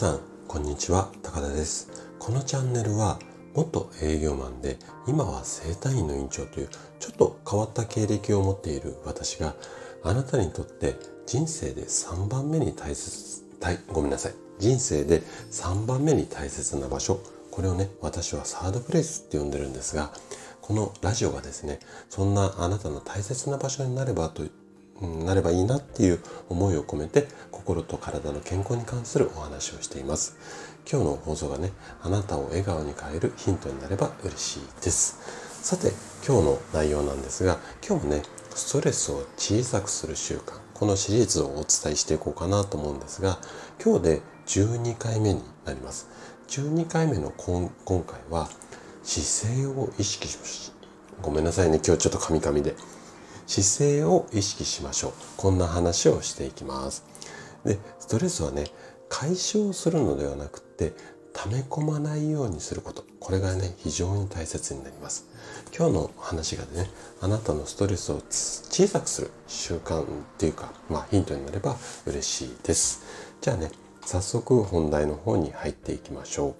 さんこんにちは。高田です。このチャンネルは元営業マンで今は整体院の院長というちょっと変わった経歴を持っている私があなたにとって人生で3番目に大切ごめんなさい。人生で3番目に大切な場所。これをね私はサードプレイスって呼んでるんですがこのラジオがですねそんなあなたの大切な場所になればとなればいいなっていう思いを込めて心と体の健康に関するお話をしています。今日の放送がねあなたを笑顔に変えるヒントになれば嬉しいです。さて今日の内容なんですが今日もねストレスを小さくする習慣このシリーズをお伝えしていこうかなと思うんですが今日で12回目になります。12回目の今回は姿勢を意識しごめんなさいね今日ちょっとカミカミで。姿勢を意識しましょう。こんな話をしていきます。でストレスはね解消するのではなくて溜め込まないようにすること。これがね非常に大切になります。今日の話がねあなたのストレスを小さくする習慣っていうかまあヒントになれば嬉しいです。じゃあね早速本題の方に入っていきましょ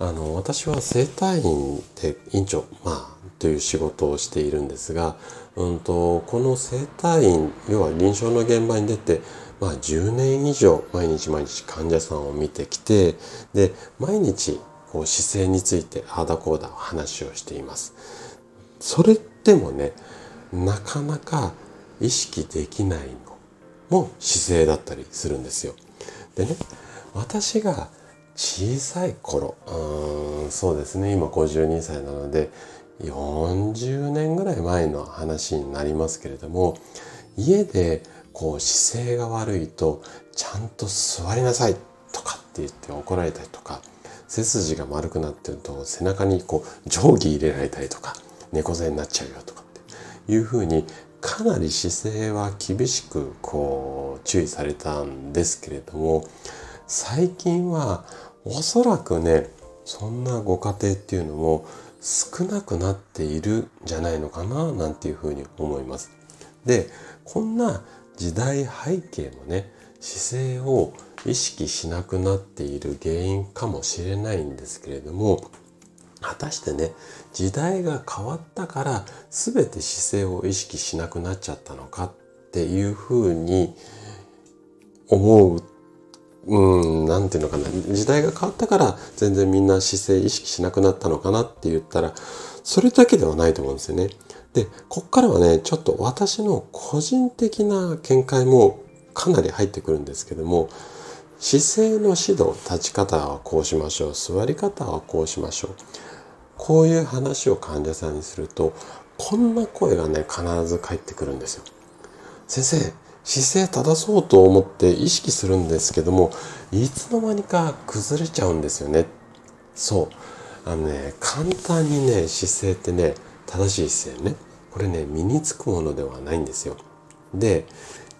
う。あの私は整体院で院長、まあ、という仕事をしているんですが、うんと、この整体院要は臨床の現場に出て、まあ、10年以上毎日毎日患者さんを見てきてで毎日こう姿勢についてああだこうだ話をしています。それでもねなかなか意識できないのも姿勢だったりするんですよ。でね私が小さい頃うんそうですね今52歳なので40年ぐらい前の話になりますけれども家でこう姿勢が悪いとちゃんと座りなさいとかって言って怒られたりとか背筋が丸くなってると背中にこう定規入れられたりとか猫背になっちゃうよとかっていうふうにかなり姿勢は厳しくこう注意されたんですけれども最近はおそらくねそんなご家庭っていうのも少なくなっているんじゃないのかななんていうふうに思います。でこんな時代背景もね姿勢を意識しなくなっている原因かもしれないんですけれども果たしてね時代が変わったから全て姿勢を意識しなくなっちゃったのかっていうふうに思ううん、なんていうのかな。時代が変わったから全然みんな姿勢意識しなくなったのかなって言ったら、それだけではないと思うんですよね。で、こっからはね、ちょっと私の個人的な見解もかなり入ってくるんですけども、姿勢の指導、立ち方はこうしましょう。座り方はこうしましょう。こういう話を患者さんにすると、こんな声がね、必ず返ってくるんですよ。先生、姿勢正そうと思って意識するんですけどもいつの間にか崩れちゃうんですよね。そう。あのね簡単にね姿勢ってね正しい姿勢ねこれね身につくものではないんですよ。で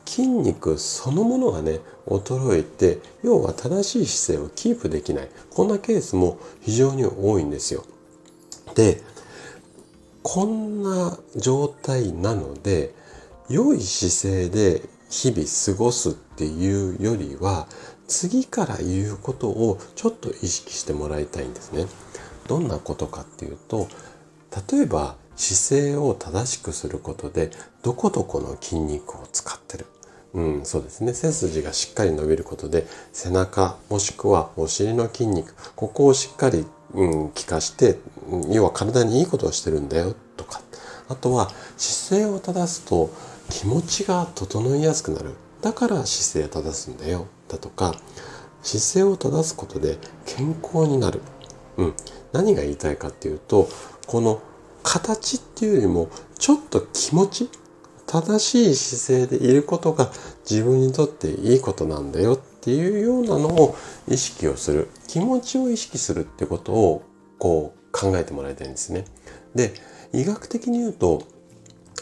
筋肉そのものがね衰えて要は正しい姿勢をキープできない。こんなケースも非常に多いんですよ。でこんな状態なので良い姿勢で日々過ごすっていうよりは次から言うことをちょっと意識してもらいたいんですね。どんなことかっていうと例えば姿勢を正しくすることでどこどこの筋肉を使ってる。うん、そうですね。背筋がしっかり伸びることで背中もしくはお尻の筋肉、ここをしっかり、うん、効かして、要は体にいいことをしてるんだよとか。あとは姿勢を正すと気持ちが整いやすくなる。だから姿勢を正すんだよ。だとか姿勢を正すことで健康になる、うん、何が言いたいかっていうとこの形っていうよりもちょっと気持ち正しい姿勢でいることが自分にとっていいことなんだよっていうようなのを意識をする。気持ちを意識するってことをこう考えてもらいたいんですね。で医学的に言うと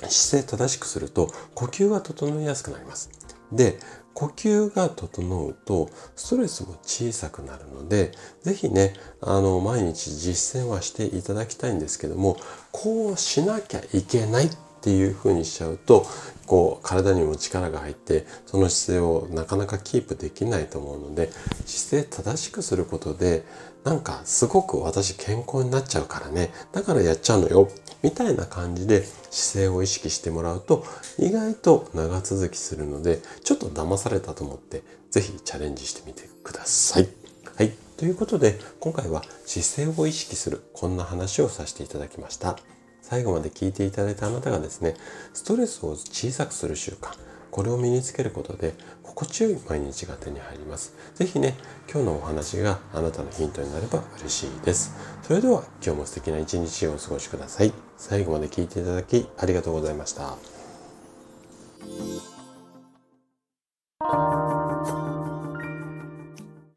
姿勢正しくすると呼吸が整いやすくなります。で、呼吸が整うとストレスも小さくなるので、ぜひね、あの、毎日実践はしていただきたいんですけども、こうしなきゃいけないっていう風にしちゃうとこう体にも力が入ってその姿勢をなかなかキープできないと思うので姿勢正しくすることでなんかすごく私健康になっちゃうからねだからやっちゃうのよみたいな感じで姿勢を意識してもらうと意外と長続きするのでちょっと騙されたと思って是非チャレンジしてみてください。はい。ということで今回は姿勢を意識するこんな話をさせていただきました。最後まで聞いていただいたあなたがですねストレスを小さくする習慣これを身につけることで心地よい毎日が手に入ります。是非ね、今日のお話があなたのヒントになれば嬉しいです。それでは今日も素敵な一日をお過ごしください。最後まで聞いていただきありがとうございました。